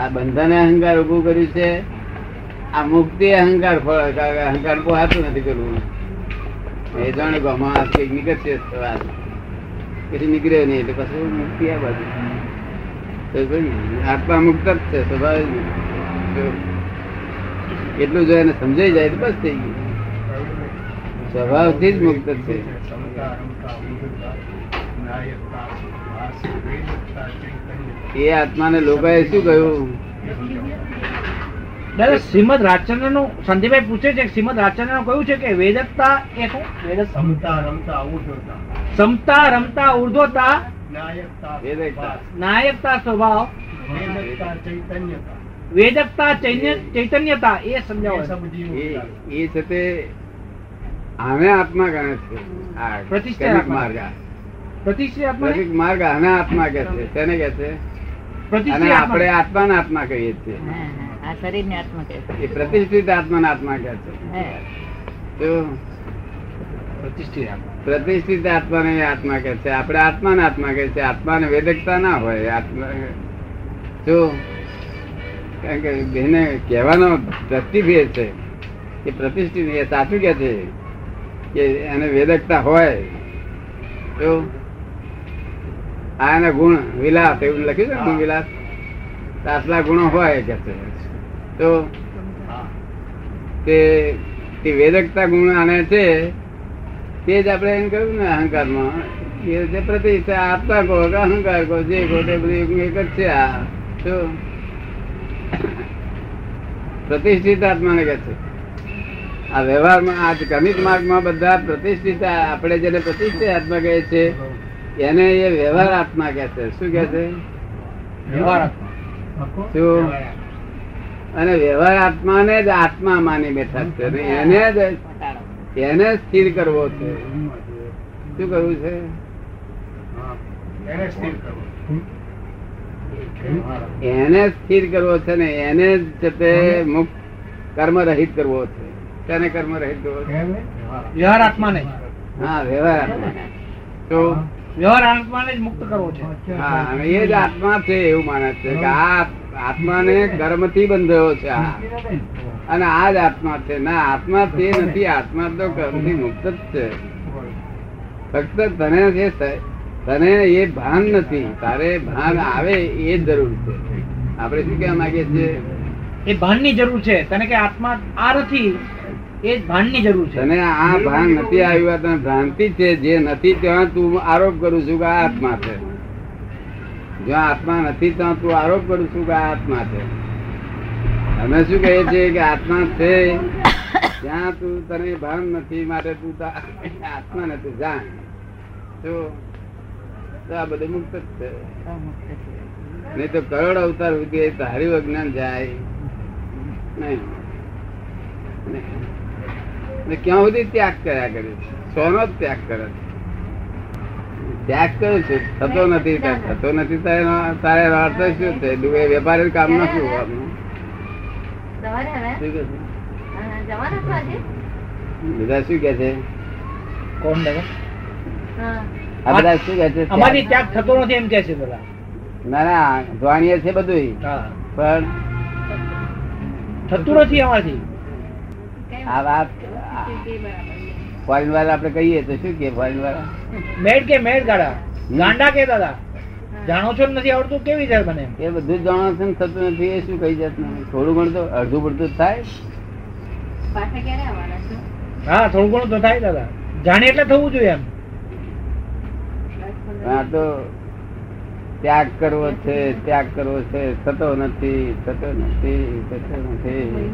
આ બંધને અહંકાર ઉભું કર્યું છે, આ મુક્તિ અહંકાર અહંકાર કે પોહાતું નથી કરવું. એ જાણે કે આ કંઈક નીકળશે વાત. પછી નીકળે નહીં, એટલે પછી મુક્તિ આ બાજુ. આત્મા મુક્ત જ છે, સ્વભાવ એટલું જો એને સમજાઈ જાય તો બસ થઈ ગયું. સ્વભાવથી જ મુક્ત છે. એ આત્માને લોકોએ શું કહ્યું? દાદા શ્રીમદ રાજચંદ્રનું સંદીપભાઈ પૂછે છે શ્રીમદ રાજચંદ્રનું કહ્યું છે કે વેદકતા એ શું? વેદ સમતા રમતા ઉર્ધ્વતા. સમતા રમતા ઉર્ધ્વતા? નાયકતા સ્વભાવ. વેદકતા ચૈતન્યતા. વેદકતા ચૈન્ય ચૈતન્યતા એ સમજાવો. એ એ છે તે આને આત્મા ગણે છે. આ પ્રતિષ્ઠા માર્ગ ક્રમિક માર્ગ આને આત્મા કે છે. તેને કે છે? અને આપણે આત્મા. ને આત્મા કહીએ છીએ. પ્રતિષ્ઠિત આત્મા આત્મા કહે છે. પ્રતિષ્ઠિત આત્મા ને આત્મા કહે છે. હા. આત્મા. ને આત્મા કહે છે. આત્મા ને વેદકતા ના હોય આત્મા જો કારણ કે બેને કહેવાનો દ્રષ્ટિભેદ છે કે પ્રતિષ્ઠિત એ સાચું કે છે કે એને વેદકતા હોય. તો આ એના ગુણ વિલાસ એવું લખ્યું છે ગુણ વિલાસ? આટલા ગુણો હોય કે છે તો તે તે વેદકતા ગુણ આને છે તે જ આપણે એમ કહ્યું ને અહંકારમાં. એ જે પ્રતિષ્ઠા આત્મા કહો કે અહંકાર કહો જે કહો તે બધું એક જ છે આ. તો પ્રતિષ્ઠિત આત્માને કહે છે. આ વ્યવહારમાં આ ક્રમિક માર્ગમાં બધા પ્રતિષ્ઠિત આપણે જેને પ્રતિષ્ઠિત આત્મા કહે છે એને એ વ્યવહાર આત્મા કે છે. શું કે છે? વ્યવહાર આત્મા. શું? અને વ્યવહાર આત્માને જ આત્મા માની બેઠા છે. એને જ એને સ્થિર કરવો છે. શું કરવું છે? એને સ્થિર કરવો એને સ્થિર કરવો છે ને એને જ છે તે મુક્ત કર્મ રહિત કરવો છે. તેને કર્મ રહિત કરવો છે. વ્યવહાર આત્માને. હા વ્યવહાર આત્મા તો વ્યવહાર આત્માને જ મુક્ત કરવો છે. હા એ જ આત્મા છે એવું માને છે કે આ આત્માને કર્મથી બંધાયો છે અને આ જ આત્મા છે. ના આત્મા તે નથી. આત્મા તો કર્મથી મુક્ત જ છે. ફક્ત તને જે તને એ ભાન નથી. તારે ભાન આવે એ જરૂર છે. આપણે શું કહેવા માંગીએ છીએ? એ ભાનની જરૂર છે. તને કે આત્મા આ નથી. એ ભાનની જરૂર છે. અને આ ભાન નથી આવ્યું તને ભ્રાંતિ છે જે નથી ત્યાં તું આરોપ કરું છું કે આ આત્મા છે. જ્યાં આત્મા નથી ત્યાં તું આરોપ કરું છું કે આ આત્મા છે. અમે શું કહીએ છીએ કે આત્મા છે? ત્યાં તું તને ભાન નથી માટે તું તા- આત્મા નથી જાણ. તો આ બધું મુક્ત જ છે. નહીં તો કરોડ અવતાર સુધી તારી તારું અજ્ઞાન જાય. નહીં. ક્યાં સુધી ત્યાગ કર્યા કરે છે? સોનો જ ત્યાગ કરે છે. ત્યાગ કરે છે? થતો નથી થતો નથી તારે અર્થ શું છે? એ વેપારી કામ ના શું? બધા શું કે છે? કોણ આ બધા શું કે છે? અમારી ત્યાગ થતો નથી એમ કે છે બધા. ના ના જાણીએ છે બધું પણ થતું નથી અમારથી આ વાત. ફોરેન વાળા આપણે કહીએ તો શું કે ફોરેન વાળા? મેડ કે મેડ ગાડા? ગાંડા કે દાદા? જાણો છો ને નથી આવડતું? કેવી રીતે મને એ બધું જાણો છે ને થતું નથી એ શું કહી જાત થોડું ઘણું તો અડધું પડતું થાય? હા થોડું ઘણું તો થાય દાદા. જાણે એટલે થવું જોઈએ એમ. હા તો ત્યાગ કરવો છે ત્યાગ કરવો છે. થતો નથી થતો નથી થતો નથી.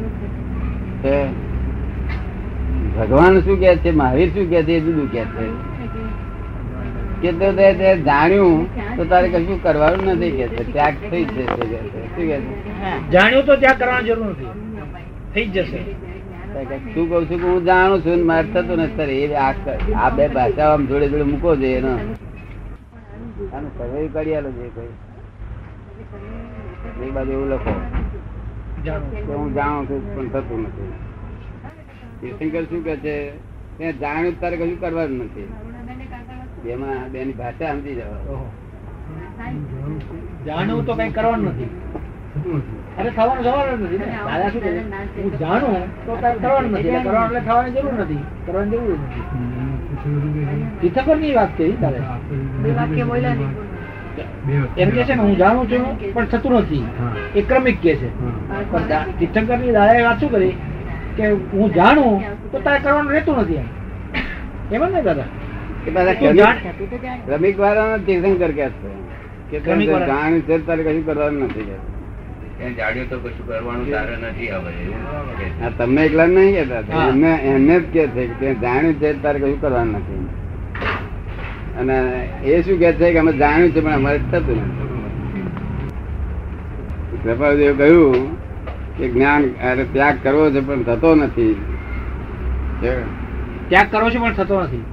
છે. ભગવાન શું કે છે? મહાવીર શું કે છે? એ જુદું કે છે. કે તો તે જાણ્યું તો તારે કશું કરવાનું નથી કે છે. ત્યાગ થઈ જશે શું કે છે? જાણ્યું તો ત્યાગ કરવાની જરૂર નથી. થઈ જશે. તો તું કઉ છું કે હું જાણું છું ને મારે થતું નથી. સર એ આ બે ભાષા આમ જોડે જોડે મૂકો છે એનો. આનું સર્વે કરી આલો છે કોઈ. એ બાજુ એવું લખો. કે હું જાણું છું પણ થતું નથી. તીર્થંકર શું કે છે? ત્યાં જાણ્યું તારે કશું કરવાનું નથી. એમાં બેની ભાષા સમજી જવા. જાણવું તો કઈ કરવાનું નથી. અરે થવાનું સવાલ નથી દાદા શું હું જાણું તો તારે કરવાનું નથી. એટલે કરવાનું એટલે થવાની જરૂર નથી. કરવાની જરૂર નથી. તીર્થંકરની વાત કરી તારે. એમ કે છે ને હું જાણું છું પણ થતું નથી. એ ક્રમિક કે છે. તીર્થંકરની એ વાત શું કરી? કે હું જાણું તો તારે કરવાનું રહેતું નથી એમ. એમ ને દાદા? જાણ. જાણે. ક્રમિક વાળાનો તીર્થંકર કે છે. કે તને છે તારે કશું કરવાનું નથી કે ત્યાં જાડ્યું તો કશું કરવાનું તારે નથી હવે એવું કે છે. આ તમને એકલા નહીં કેતા એમને જ કે છે કે જાણ્યું છે તારે કશું કરવાનું નથી. અને એ શું કે છે કે અમે જાણ્યું છે પણ અમારે થતું નથી. કૃપાદેવ કહ્યું કે જ્ઞાન અરે ત્યાગ કરવો છે પણ થતો નથી. ત્યાગ કરવો છે પણ થતો નથી.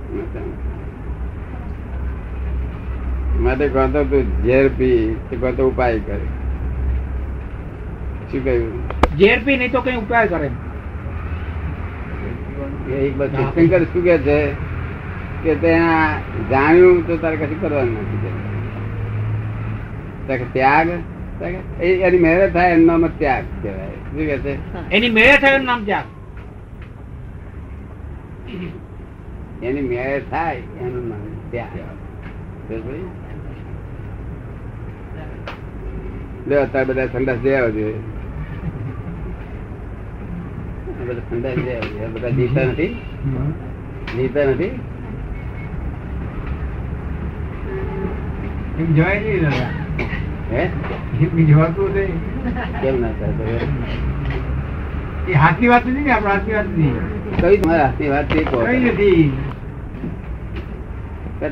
માટે કહો તું ઝેર પી તે કહો ઉપાય કરે. શું કહ્યું? ઝેર પી નહીં તો કઈ ઉપાય કરે. એક બધું શંકર શું કે છે? કે ત્યાં જાણ્યું તો તારે કશું કરવાનું નથી ત્યાગ? એ- એની મહેનત થાય એમનામાં ત્યાગ કહેવાય. એની મેળે થયું નામ ત્યાગ એની મેળે થાય એનું નામ ત્યાગ સમજ પડી? લે અત્યારે બધા સંડાસ જઈ આવજો આ બધા સંડાસ જઈ આવ્યો બધા જીતા નથી? જીતા નથી? એમ જવાય નહીં કેમ ના એ હાથની વાત નથી ને આપણે હાથની વાત નથી કઈ તમારા હાથની વાત કઈ નથી.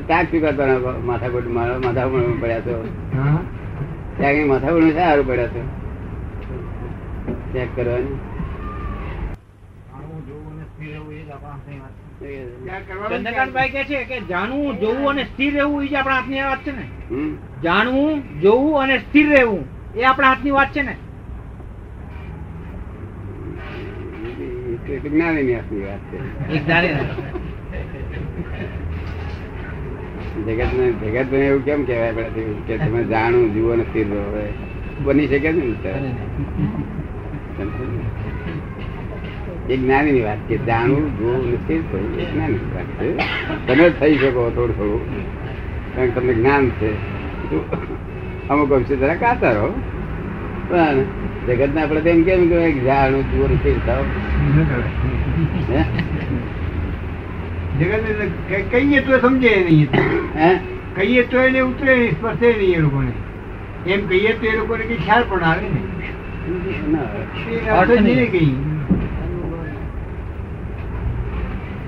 ત્યાગ સ્વીકારતા માથાકૂટ મારો માથાકૂટ પડ્યા છો? ત્યાં માથાકૂટ સારું પડ્યા છો? ચેક કરવાની ત્યાં કરવાનું ચંદ્રકાંતભાઈ કે છે કે જાણવું જોવું અને સ્થિર રહેવું એ જ આપણા હાથની વાત છે ને. જાણવું જોવું અને સ્થિર રહેવું એ આપણા હાથની વાત છે ને. એ હાથની વાત છે. જગત ને જગત ને એવું કેમ કેવાય કે તમે જાણું જુઓ ને સ્થિર રહો? બની શકે ને? એ જ્ઞાની ની વાત કે જાણવું જોવું નથી એ જ્ઞાની વાત છે. તમે થઈ શકો થોડું થોડું. કારણ કે તમને જ્ઞાન છે. અમુક અંશે જરા કાતા રહો પણ જગત ને આપણે તેમ કેમ કે જાણું જુઓ નથી થાવ? જગતને કહીએ તો સમજે નહીં હે? કહીએ તો એને ઉતરે નહીં સ્પર્શે નહીં એ લોકોને. એમ કહીએ તો એ લોકોને કઈ ખ્યાલ પણ આવે ને ના. એ અર્થ જ નહીં કઈ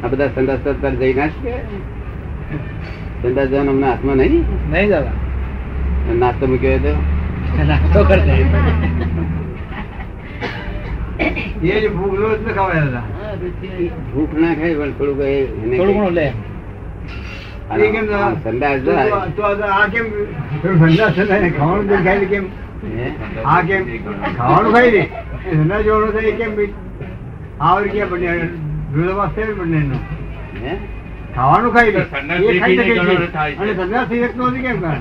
આ બધા સંદાસ તો અત્યારે જઈ ના શકે? સંદાસ જવાનું અમને હાથમાં નહીં? નહીં દાદા નાસ્તો મૂક્યો હોય નાસ્તો એ જ ભૂખ રોજ ન ખવાય હતા ભૂખ ના ખાય પણ થોડુંક એને થોડું ઘણું લે. કેમ સંદાસ તો- આ કેમ સંદાસ ખાવાનું કેમ ખાય ને કેમ? હે? આ કેમ? ખાવાનું ખાય ને? સંદાસ જેવડો થાય એ કેમ ભઈ? બને. હે? ખાવાનું એ ખાઈ શકે છે. અને સંદાસ થઈ નથી કેમ કારણ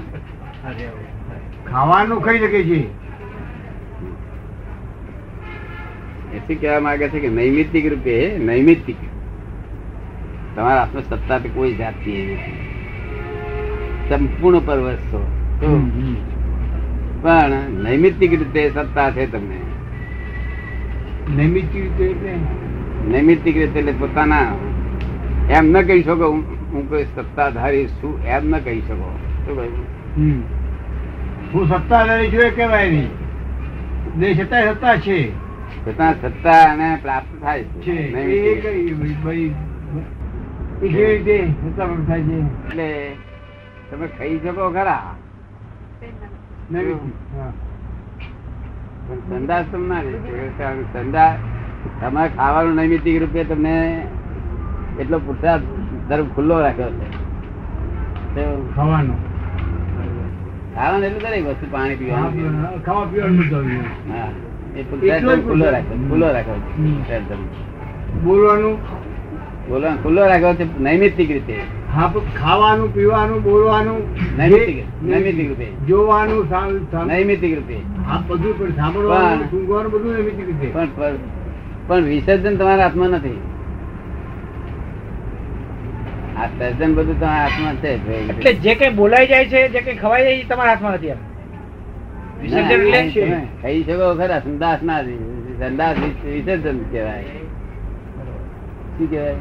ખાવાનું ખાઈ શકે છે. એથી કહેવા માંગે છે કે નૈમિતિક રૂપે નૈમિતિક તમારા હાથમાં સત્તા તો કોઈ જાતની એ નથી. સંપૂર્ણ પરવશ છો. પણ નૈમિતિક રીતે સત્તા છે તમને. નૈમિતિક રીતે એટલે નૈમિતિક રીતે એટલે પોતાના એમ ન કહી શકો હું કોઈ સત્તાધારી છું એમ ન કહી શકો. શું કહ્યું? હું સત્તાધારી છું એ કહેવાય નહીં. દેશ છતાંય સત્તા છે. છતાં સત્તા અને પ્રાપ્ત થાય છે. કેવી રીતે સત્તા પ્રાપ્ત થાય છે? એટલે તમે ખાઈ શકો ખરા. સંદાસ તમને સંદાસ તમારે ખાવાનું નૈમિતિક રૂપે તમને એટલો પુરસાદ ધર્મ ખુલ્લો રાખ્યો છે. ખાવાનું. ખાવાનું એટલે દરેક વસ્તુ પાણી પીવાનું. ખાવા પીવાનું. હા એ પુરસાદ ખુલ્લો રાખ્યો ખુલ્લો રાખ્યો છે બોલવાનું? બોલવાનું બોલો ખુલ્લો રાખ્યો છે નૈમિતિક રીતે. હા ખાવાનું પીવાનું બોલવાનું નૈમિતિક નૈમિતિક રૂપે જોવાનું નૈમિતિક રૂપે આ બધું પણ સાંભળવાનું બધું નૈમિતિક રીતે. પણ પણ- વિસર્જન તમારા હાથમાં નથી. આ સર્જન બધું તમારા હાથમાં છે એટલે જે કઈ બોલાઈ જાય છે જે કઈ ખવાઈ જાય તમારા હાથમાં નથી કહી શકો ખરા સંદાસ ના સંદાસ વિસર્જન કહેવાય. શું કહેવાય?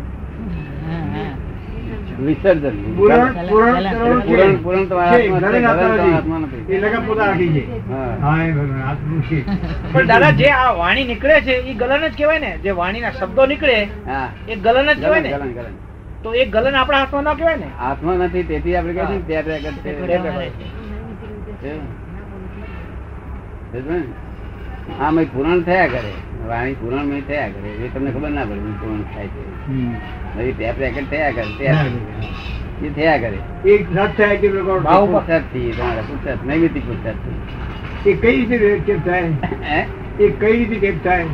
વિસર્જન. પુરાણ પુરાણ પણ દાદા જે આ વાણી નીકળે છે એ ગલન જ કહેવાય ને. જે વાણીના શબ્દો નીકળે હા. એ ગલન જ કહેવાય ગલન, ને ગલન. તો એ ગલન આપણા હાથમાં ના કહેવાય ને? હાથમાં નથી તેથી આપણે કહે છે ને ત્યાં આમ એ પૂરણ થયા કરે. વાણી પૂરણ થયા કરે. એ તમને ખબર ના પડે પૂરણ થાય છે. હમ. નવી ટેપ રેકેટ થયા કરે એ થયા કરે. એક રાત થાય કે રેકોર્ડ ભાવ પુસ્તકથી તમારા પુસ્તક નૈમિતિક પુરુષાર્થથી એ કઈ રીતે ટેપ થાય? એ કઈ રીતે ટેપ થાય?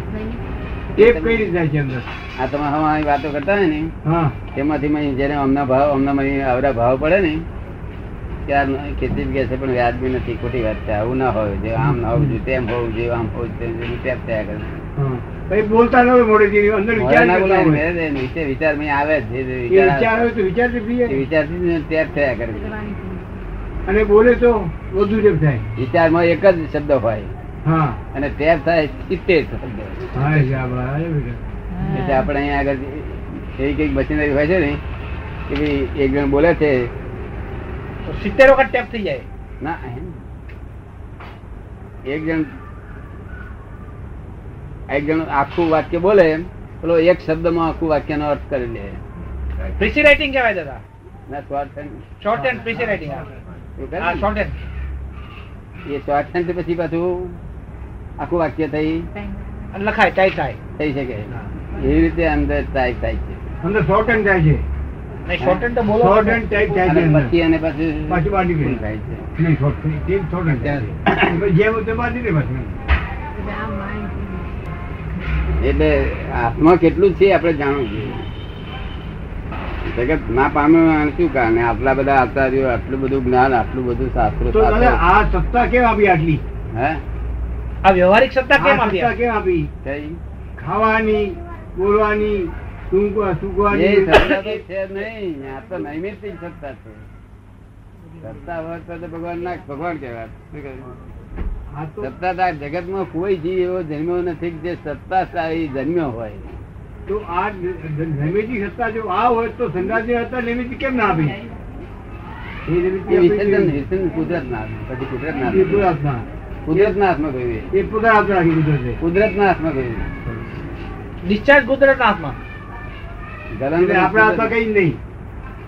ટેપ કઈ રીતે થાય છે અંદર? આ તમે હવે વાતો કરતા હોય ને એમાંથી તેમાંથી જેને અમના ભાવ અમના મને આવડા ભાવ પડે ને ખેતી કે છે પણ વ્યાજબી નથી ખોટી વાત છે. આવું ના હોય જે આમ ના હોવું જોઈએ તેમ હોવું જોઈએ આમ હોવું જોઈએ તેમ થયા કરે બોલતા ન હોય મોઢેથી અંદર વિચાર ના કરતા બોલાય હોય. ને, મેં વિચાર વિચાર મેં આવે જ જે જે એ વિચાર વિચાર આવે, તો વિચારથી વિચારથી ટેપ થયા કરે. અને બોલે તો વધુ ટેપ થાય. વિચારમાં એક જ શબ્દ હોય. હા. અને ટેપ થાય સિત્તેર શબ્દ. એટલે આપણે અહીંયા આગળ એવી કંઈક મશીનરી હોય છે ને કે ભાઈ એક જણ બોલે છે સિત્તેર વખત ટેપ થઈ જાય. ના એક જણ એક જણ આખું વાક્ય બોલે પેલો એક શબ્દમાં આખું વાક્યનો અર્થ કરી લે. પ્રીસી રાઇટિંગ કહેવાય દાદા. ના shorthand shorthand precis writing હા. શોર્ટ હેન્ડ એ શોર્ટ હેન્ડ પછી પાછું આખું વાક્ય થઈ લખાય ટાઈપ થાય. થઈ શકે. એવી રીતે અંદર ટાઈપ થાય છે. અંદર શોર્ટ હેન્ડ થાય છે. શોર્ટ હેન્ડ તો બોલો શોર્ટ હેન્ડ ટાઈપ થાય છે પછી અને પાછું પાછી બાંધી દે. થાય છે. નહીં શોર્ટ તે શોર્ટ હેન્ડ થાય છે. પછી જેમ હોય બાંધી દે પાછું. એટલે આત્મા કેટલું છે આપણે જાણવું જોઈએ. જગત ના પામ્યું શું કારણ આટલા બધા આચાર્યો આટલું બધું જ્ઞાન આટલું બધું શાસ્ત્રો. આ સત્તા કેમ આપી આટલી? હે? આ વ્યવહારિક સત્તા કેમ આ આપી? કેમ આપી? ખાવાની બોલવાની સૂંઘવા- એ સૂંઘવાની સત્તા તો છે નહીં આ તો નૈમિત્તિક સત્તા છે સત્તા હોય તો તો ભગવાન ના ભગવાન કહેવાય શું કહ્યું? આ તો સત્તા તો આ જગતમાં કોઈ જીવ એવો જન્મ્યો નથી કે જે સત્તાશાળી જન્મ્યો હોય તો આ નૈમિતિક સત્તા જો આ હોય તો સંદાસની સત્તા નૈમિતિક કેમ ના આપી કુદરત ના પછી કુદરત ના. કુદરત ના હાથમાં ગયું એ. કુદરતે. કુદરત ના હાથમાં ગયું ડિસ્ચાર્જ કુદરત હાથમાં ગલન આપણા હાથમાં કઈ નહીં.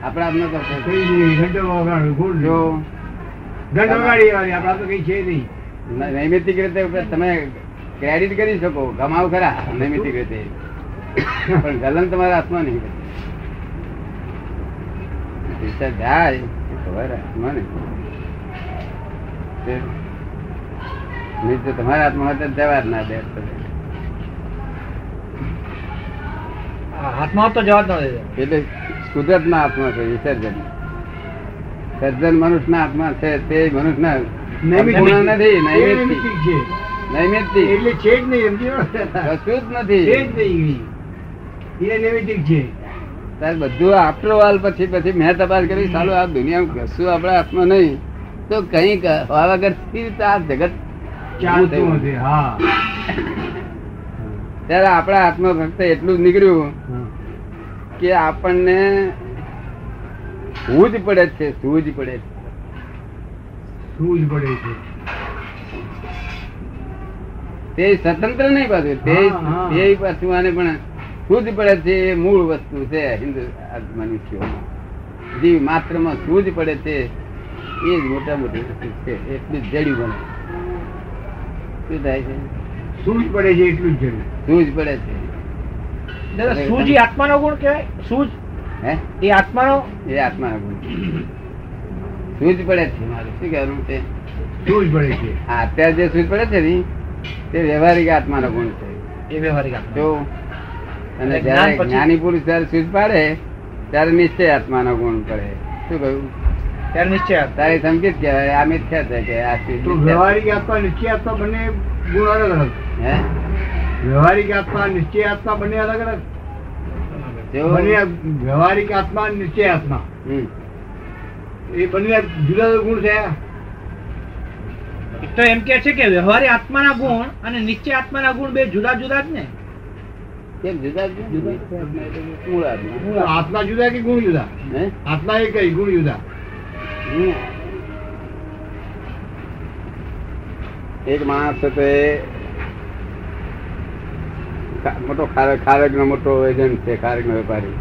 આપણા હાથમાં તો કઈ નહીં. ઘંટો વગાડો ગોળ જો. ઘંટો વગાડી આપણા હાથમાં કઈ છે નહીં. નૈમિતિક રીતે તમે ક્રેડિટ કરી શકો ગમાવ ખરા નૈમિતિક રીતે. પણ ગલન તમારા હાથમાં નહીં જાય ખબર હાથમાં ને નહીં તમારા હાથમાં જવા જ ના દે. હાથમાં તો જવાબ ન એટલે કુદરત ના હાથમાં છે વિસર્જન સર્જન મનુષ્ય ના હાથમાં છે તે મનુષ્ય ના નથી એ નૈમિતિક નૈમિતિક છે. નૈમિતિક એટલે છે જ નહીં કશું જ છે જ નહીં એ નૈમિતિક છે. તાર બધું આફ્ટર ઓલ પછી પછી મેં તપાસ કરી ચાલો આ દુનિયામાં કશું આપણા હાથમાં નહીં. તો કઈ હવા વગર આ જગત ચાલતું થયું? હા. ત્યારે આપણા હાથમાં ફક્ત એટલું જ નીકળ્યું કે આપણને સૂજ પડે છે સૂજ પડે છે સૂજ પડે છે. તે સ્વતંત્ર નહીં પાછું તે. તે પાછું આને પણ સૂજ પડે છે એ મૂળ વસ્તુ છે હિન્દુ મનુષ્યોમાં. જીવ માત્રમાં સૂજ પડે છે એ જ મોટા મોટી વસ્તુ છે એટલું જ જડ્યું બને શું થાય છે? સૂઝ પડે છે એટલું જ જરૂર. સૂજ પડે છે. દાદા સૂજ એ આત્માનો ગુણ કહેવાય? સૂજ હે? એ આત્માનો? એ આત્માનો ગુણ. સૂજ પડે છે. મારે શું કહેવાનું છે? સૂઝ પડે છે. હા અત્યારે જે સૂજ પડે છે ને તે વ્યવહારિક આત્માનો ગુણ છે. એ વ્યવહારિક આત્મા જો અને જ્યારે જ્ઞાન પુરુષ જ્યારે સૂઝ પાડે ત્યારે નિશ્ચય આત્માનો ગુણ પડે શું કહ્યું? ત્યારે નિશ્ચય તારી તારે જ કહેવાય આ મિથ્યા છે કે આ. વ્યવહારિક આત્મા નિશ્ચય આત્મા બંને ગુણ અલગ અલગ. હે? વ્યવહારિક આત્મા નિશ્ચય આત્મા બંને અલગ અલગ. બંને વ્યવહારિક આત્મા નિશ્ચય આત્મા. એ બંને જુદા જુદા ગુણ છે. તો એમ કે છે કે વ્યવહારી આત્માના ગુણ અને નિશ્ચય આત્માના ગુણ બે જુદા જુદા જ ને? કેમ જુદા જુદા આત્મા. જુદા કે ગુણ જુદા? હે? આત્મા એ કઈ? ગુણ જુદા. એક માણસ છે તે મોટો ખારક નો મોટો એજન્ટ છે ખારેક નો વેપારી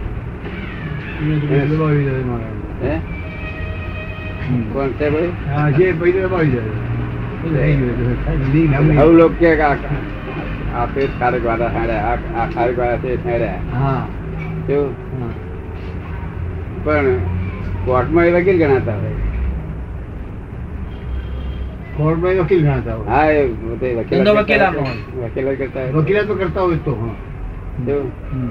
કોણ છે ભાઈ? લોકો કે આ પેટ ખારક વાળા હેડ્યા આ- ખારક વાળા છે હેડ્યા હા. પણ કોર્ટમાં એ વકીલ ગણાતા હોય. કોર્ટમાં એ વકીલ ગણાતા હોય. હા એ ધંધો કરતા વકીલાતનો કરતા હોય. વકીલાત કરતા હોય તો હા. કેવું? હમ.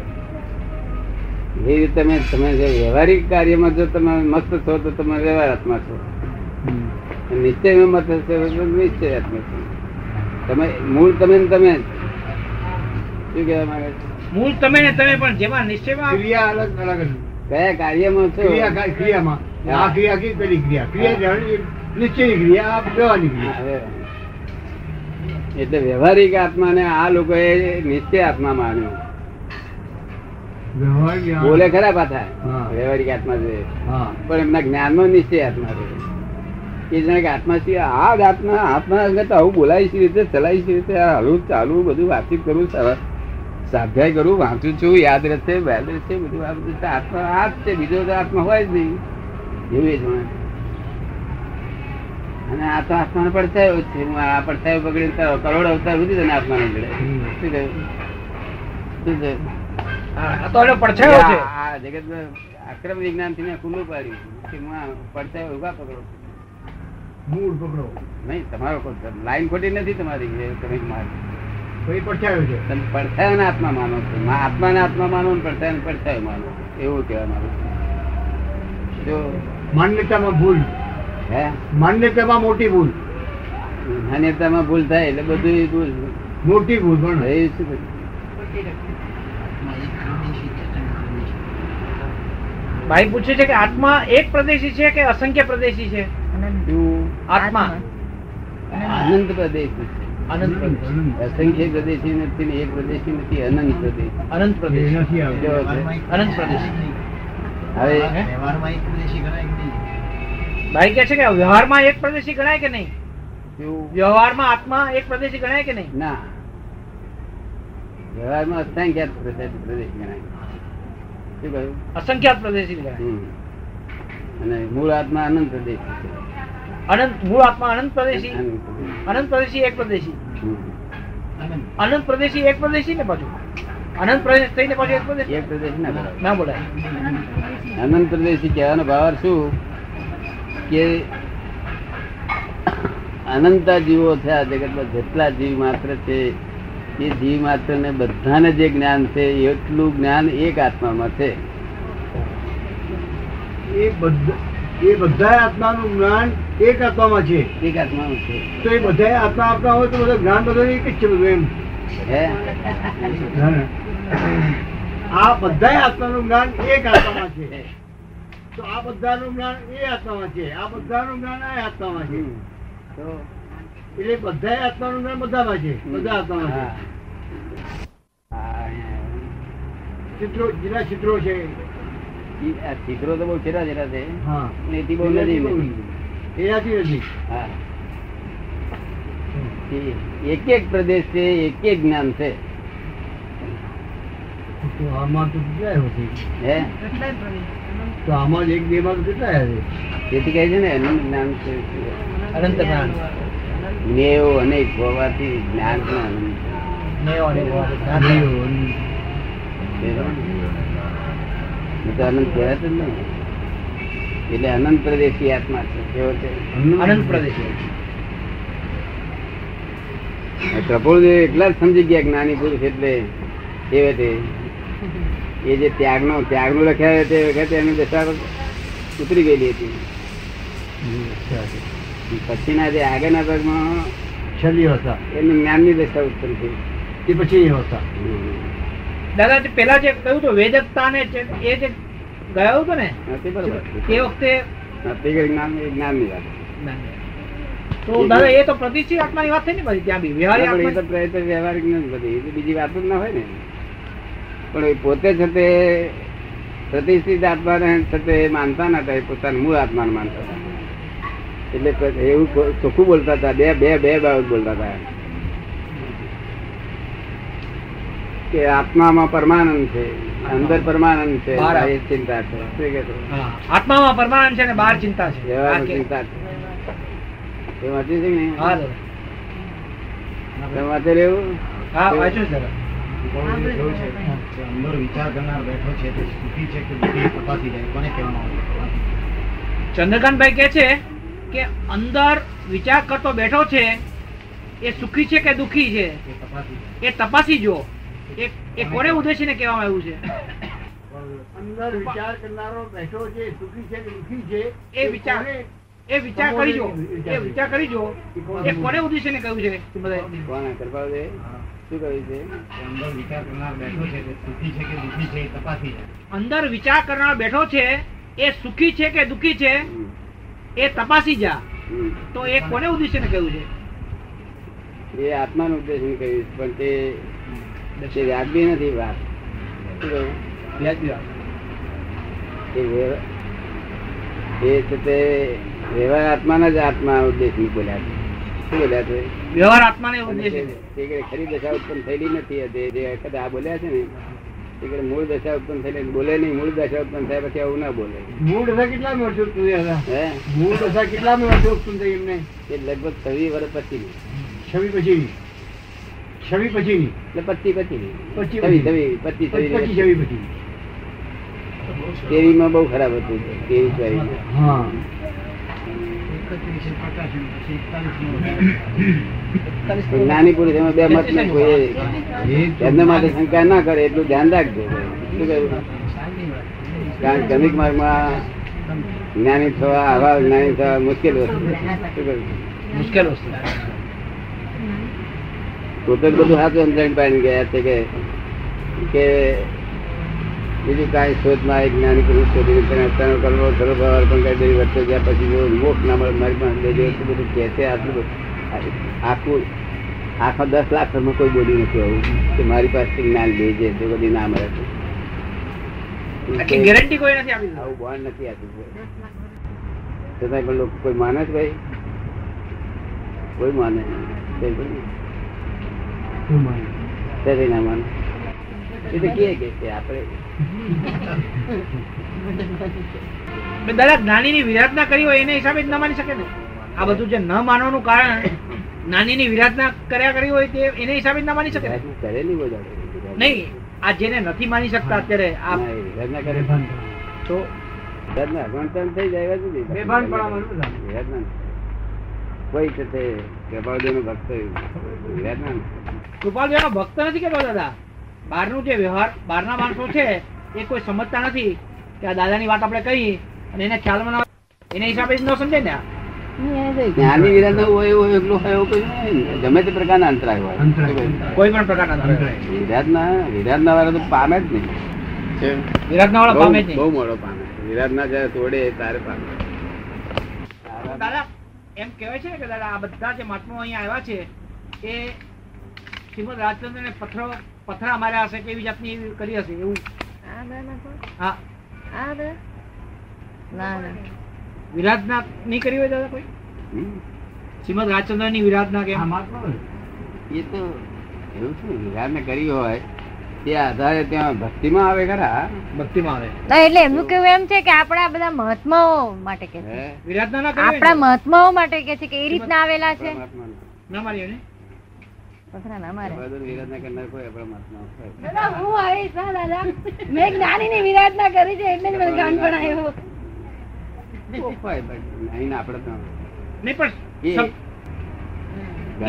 એ તમે તમે જે વ્યવહારિક કાર્યમાં જો તમે મસ્ત છો તો તમે વ્યવહારાત્મા છો. નિશ્ચયમાં મત હશે નિશ્ચયાત્મા છો તમે મૂળ તમે ને તમે. શું કહેવા માંગે છે? મૂળ તમે ને તમે પણ જેમાં નિશ્ચયમાં ક્રિયા અલગ અલગ કયા કાર્યમાં છો? ક્રિયા ક્રિયામાં. આ ક્રિયા કઈ પેલી ક્રિયા? ક્રિયા જાણી આ ક્રિયા એટલે વ્યવહારિક આત્માને આ લોકોએ નિશ્ચય આત્મા માન્યો. બોલે ખરા પાછા. વ્યવહારિક આત્મા છે. પણ એમના જ્ઞાનમાં નિશ્ચય આત્મા છે. એ જાણે કે આત્મા છે આ જ આત્મા આત્મા અંગે આવું બોલાય છે રીતે ચલાય છે રીતે હલવું ચાલવું બધું વાતચીત કરું સ્વાધ્યાય કરું વાંચું છું યાદ રહેશે યાદ છે બધું આ બધું આત્મા આ જ છે બીજો આત્મા હોય જ નહીં. એવું અને આ તો આત્માનો પડછાયો છે. હું આ પડછાયો તો કરોડ અવતાર સુધી તને આત્મા નહીં જડે શું કહ્યું શું છે હા, આ તો પડછાયો છે. આ આ જગતમાં વિજ્ઞાનથી મેં ખુલ્લું પાડ્યું કે હું પડછાયો ઊભા પકડો મૂળ પકડો. નહીં તમારો લાઈન ખોટી નથી તમારી તમે મારી પડછાયો છે. તમે પડછાયો આત્મા માનો છો. આત્મા આત્માને આત્મા માનો ને પડછાયો પડછાયો માનો એવું કહેવા માંગુ માન્યતામાં ભૂલ. હે? માન્યતામાં મોટી ભૂલ. માન્યતામાં ભૂલ થાય એટલે બધું ભૂલ. મોટી ભૂલ પણ એ શું ભાઈ પૂછે છે કે આત્મા એક પ્રદેશી છે કે અસંખ્ય પ્રદેશી છે? આત્મા. અનંત પ્રદેશ છે. અનંત પ્રદેશ. અસંખ્ય પ્રદેશી નથી ને એક પ્રદેશી નથી અનંત પ્રદેશ. અનંત પ્રદેશ? અનંત પ્રદેશ. હવે ભાઈ કે છે કે વ્યવહારમાં એક પ્રદેશી ગણાય કે નહીં? વ્યવહારમાં આત્મા એક પ્રદેશી ગણાય કે નહીં? ના. વ્યવહારમાં અસંખ્યાત પ્રદેશી ગણાય. શું કહ્યું? અસંખ્યાત પ્રદેશી ગણાય. અને મૂળ આત્મા અનંત પ્રદેશી અનંત મૂળ આત્મા અનંત પ્રદેશી? અનંત પ્રદેશી. એક પ્રદેશી? અનંત પ્રદેશી એક પ્રદેશી ને પાછું? અનંત પ્રદેશ થઈને પાછું એક પ્રદેશ? એક પ્રદેશ ના ના બોલાય. અનંત પ્રદેશી કહેવાનો ભાવ શું? કે અનંતા જીવો છે આ જગતમાં જેટલા જીવ માત્ર છે એ જીવ માત્ર ને બધાને જે જ્ઞાન છે એટલું જ્ઞાન એક આત્મામાં છે. એ બધા આત્માનું જ્ઞાન એક આત્મામાં છે. એક આત્મામાં છે. તો એ બધા આત્મા આપતા હોય તો બધું જ્ઞાન બધા એક જ છે બધું એમ. આ બધા આત્માનું જ્ઞાન એક આત્મામાં છે. તો આ બધાનું જ્ઞાન એ આત્મામાં છે. આ બધાનું જ્ઞાન આ આત્મામાં છે. એટલે બધા આત્માનું જ્ઞાન બધામાં છે. બધા આત્મામાં છે. ચિત્રો જેટલા ચિત્રો છે. ઈ ચિત્રો તો બહુ છેટા છેટા છે. હા. એથી બહુ નથી. એનાથી નથી. હા. એક એક પ્રદેશ છે એક એક જ્ઞાન છે. તો આમાં તો કેટલા હોતી હે? તો આમાં જ એક બે માં કેટલા આવે તેથી કહે છે ને અનંત જ્ઞાન છે. અનંત જ્ઞાન. નેવ અને હોવાથી જ્ઞાન પણ અનંત કહેવાય જ નહીં એટલે અનંત પ્રદેશી આત્મા છે. કેવો છે? અનંત પ્રદેશી. પ્રભુદેવ એકલા જ સમજી ગયા જ્ઞાની પુરુષ એટલે એ એ જે ત્યાગનો ત્યાગનું લખ્યા તે વખતે એની દશા ઉતરી ગયેલી હતી. પછીના જે આગળના ભાગમાં છેલ્લી હતા એની જ્ઞાનની દશા ઉત્પન્ન થઈ. એ પછી હતા દાદા જે પેલા જે કહ્યું તો વેદકતા ને એ જે ગયો હતો ને નથી બરોબર. એ વખતે જ્ઞાન જ્ઞાનની વાત. તો દાદા એ તો પ્રતિષ્ઠિત આત્માની વાત થઈ ને પછી ત્યાં બી વ્યવહારિક વ્યવહારિક નથી બધી એ બીજી વાત જ ના હોય ને. પણ એ પોતે છે તે પ્રતિષ્ઠિત આત્માને છે તે માનતા નતા એ પોતાના મૂળ આત્માને માનતા હતા એટલે એવું ચોખ્ખું બોલતા હતા બે બે બે બાબત બોલતા હતા કે આત્મામાં પરમાનંદ છે અંદર પરમાનંદ છે એ ચિંતા છે? આત્મામાં પરમાનંદ છે ને બહાર ચિંતા છે. ચિંતા છે. એ વાંચ્યું છે ને? હા એવું? હા વાંચ્યું છે. અંદર વિચાર કરનાર બેઠો છે તે સુખી છે કે દુઃખી તપાસી જાય કોને કહેવામાં આવે ચંદ્રકાંતભાઈ કે છે કે અંદર વિચાર કરતો બેઠો છે એ સુખી છે કે દુખી છે? જાય. એ તપાસી જો એ કોને ઉદ્દેશીને કહેવામાં આવ્યું છે? અંદર વિચાર કરનારો બેઠો છે સુખી છે કે દુખી છે એ વિચાર એ વિચાર કરી જો એ વિચાર કરી જો એ કોને ઉદ્દેશીને? કહ્યું છે? શું કહ્યું છે? અંદર વિચાર કરનાર બેઠો છે તે સુખી છે કે દુઃખી છે એ તપાસી જાય અંદર વિચાર કરનાર બેઠો છે એ સુખી છે કે દુખી છે. એ તપાસી જા. તો એ કોને ઉદ્દેશીને કહ્યું છે? એ આત્માનો ઉદ્દેશ હું કહીશ પણ તે તે વ્યાજબી નથી વાત. શું કહ્યું? એ છે તે વ્યવહાર આત્માના જ આત્મા ઉદ્દેશ બોલ્યા છે. શું બોલ્યા છે? વ્યવહાર આત્માને અને ઉદ્દેશી તે- તે ઘડી ખરી દશા ઉત્પન્ન થયેલી નથી. તે જે વખતે આ બોલ્યા છે ને તે ઘડી મૂળ દશા ઉત્પન્ન થયેલી બોલે નહીં મૂળ દશા ઉત્પન્ન થયા પછી આવું ના બોલે. મૂળ દશા કેટલા વર્ષો ઉત્પન્ન હે? મૂળ દશા કેટલા વર્ષો ઉત્પન્ન થઈ એમને? એ લગભગ છવ્વીસ વર્ષ પછી. છવી પછીની છવી પછીની એટલે પચી પછી. પચી છવ્વીસ પછી. છવ્વીસ પચીસ પછી છવ્વીસ છવી પછી. તેવી માં બહુ ખરાબ હતું. તેવીસ બાવીસ હા. જ્ઞાની પુરુષ એમાં બે મત ને કોઈ એમના માટે શંકા ના કરે એટલું ધ્યાન રાખજો. કારણ ક્રમિક માર્ગમાં જ્ઞાની થવા આવા જ્ઞાની થવા મુશ્કેલ વસ્તુ. મુશ્કેલ વસ્તુ. પોતે બધું હાથું અંદર પાડીને ગયા છે કે કે બીજું કાંઈ શોધમાં એક જ્ઞાની પુરુષ શોધીને તેને અત્યારનો કલ્પો ખરો ભાવ અર્પણ કરી દેવી વચ્ચે ગયા પછી જો મોક્ષ ના મળે મારી પાસે લેજો એટલું બધું કહે છે આટલું બધું. આખું આખા દસ લાખ ઘરમાં કોઈ બોલી નથી આવું કે મારી પાસે જ્ઞાન લેજે જો બધી ના મળે તો. ગેરંટી કોઈ નથી આપી આવું બોન્ડ નથી આપ્યું. પણ લોકો કોઈ માને છે ભાઈ કોઈ માને નહીં. ના માને એ તો કે આપણે દાદા જ્ઞાનીની વિરાધના કરી હોય એને હિસાબે જ ન માની શકે ને? આ બધું જે ન માનવાનું કારણ જ્ઞાનીની વિરાધના કર્યા કરી હોય તે એને હિસાબે જ ન માની શકે કરેલી હોય નહીં આ જેને નથી માની શકતા અત્યારે આ વિરાધના ના કરે તો વિરાધના થઈ જાય એવા જ નથી. બેભાનપણામાં ન થાય. કોઈ છે તે કૃપાળુદેવનો ભક્ત વિરાટ ના ભક્ત નથી કેતો દાદા. બહારનું જે વ્યવહાર બહારના માણસો છે એ કોઈ સમજતા નથી કે આ દાદાની વાત આપણે કહી અને એને ખ્યાલમાં ના એને હિસાબે જ ન સમજે ને જ્ઞાની વિરાટ હોય એવો એકલો હોય એવું કોઈ. ગમે તે પ્રકારના અંતરાય હોય. કોઈ પણ પ્રકારના વિરાટ ના વિરાટ વાળા તો પામે જ નહીં. વિરાટના વાળા પામે જ બહુ નહીં. બહુ મોડો પામે. વિરાટ ના જયારે તોડે તારે પામે. દાદા એમ કહેવાય છે કે દાદા આ બધા જે મહાત્માઓ અહીંયા આવ્યા છે એ શ્રીમદ રાજચંદ્ર ને પથ્થરો પથરા માર્યા હશે કેવી જાતની કરી હશે એવું? હા. ના ના. વિરાધના નહીં કરી હોય દાદા કોઈ? શ્રીમદ રાજચંદ્રની વિરાધના કે. એ તો એવું શું વિરાધના કરી હોય તે આધારે ત્યાં ભક્તિમાં આવે ખરા? ભક્તિમાં આવે. એટલે એમનું કેવું એમ છે કે આપણા બધા મહાત્માઓ માટે કે છે. વિરાધના ના કરી હોય આપણા મહાત્માઓ માટે કે છે કે એ રીતના આવેલા છે? ના મારી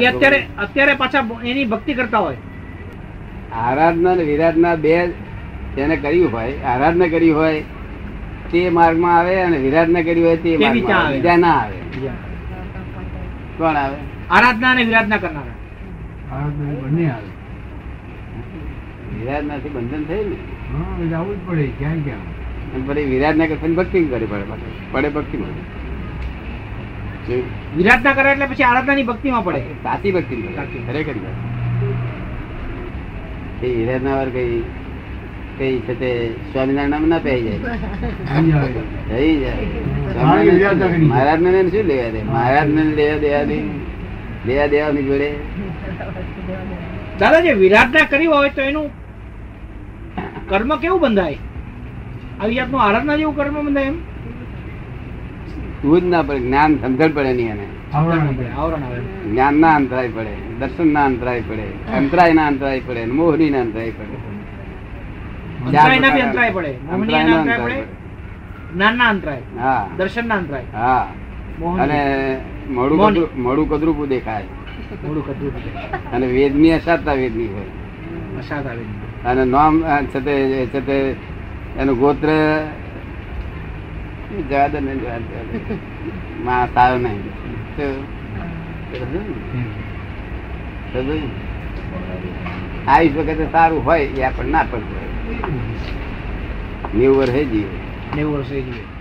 અત્યારે અત્યારે પાછા એની ભક્તિ કરતા હોય. આરાધના અને વિરાધના બે તેને કર્યું હોય આરાધના કરી હોય તે માર્ગમાં આવે અને વિરાધના કરી હોય તે માર્ગમાં. બીજા ના આવે. કોણ આવે? આરાધના અને વિરાધના કરનારા. બંને આવે. વિરાધનાથી બંધન થયું ને? હા જ પડે ક્યાં ક્યાં અને પછી વિરાધના ભક્તિ કરી પડે પડે ભક્તિ મળે. વિરાધના કરે એટલે પછી આરાધનાની ભક્તિમાં પડે. સાચી ભક્તિ ખરેખર એ વાર કઈ કઈ છે તે સ્વામિનારાયણ નામ ના પહેરી જાય. થઈ જાય. કરી. મહારાજ ને શું લેવા દે? મહારાજ ને લેવા દેવા દે? લેવા દેવાની જોડે? દાદા જે કરી હોય તો એનું કર્મ કેવું બંધાય? આવી જાતનું આરાધના જેવું કર્મ બંધાય એમ? ના પડે જ્ઞાન સમજણ પડે નહીં એને. જ્ઞાન ના અંતરાય પડે દર્શન ના અંતરાય પડે અંતરાય ના અંતરાય પડે. મોહની ના અંતરાય પડે અને મોડું. કદરૂપું દેખાય. અને વેદની અસાધતા વેદની હોય વરસાદ આવે અને નામ છતે છે તે છે તે એનું ગોત્ર જવા ને માં સારો નહીં. તો વખતે સારું હોય એ આપણને ના પડતું નેવું વર્ષે જીવે. નેવું વર્ષે જીવે.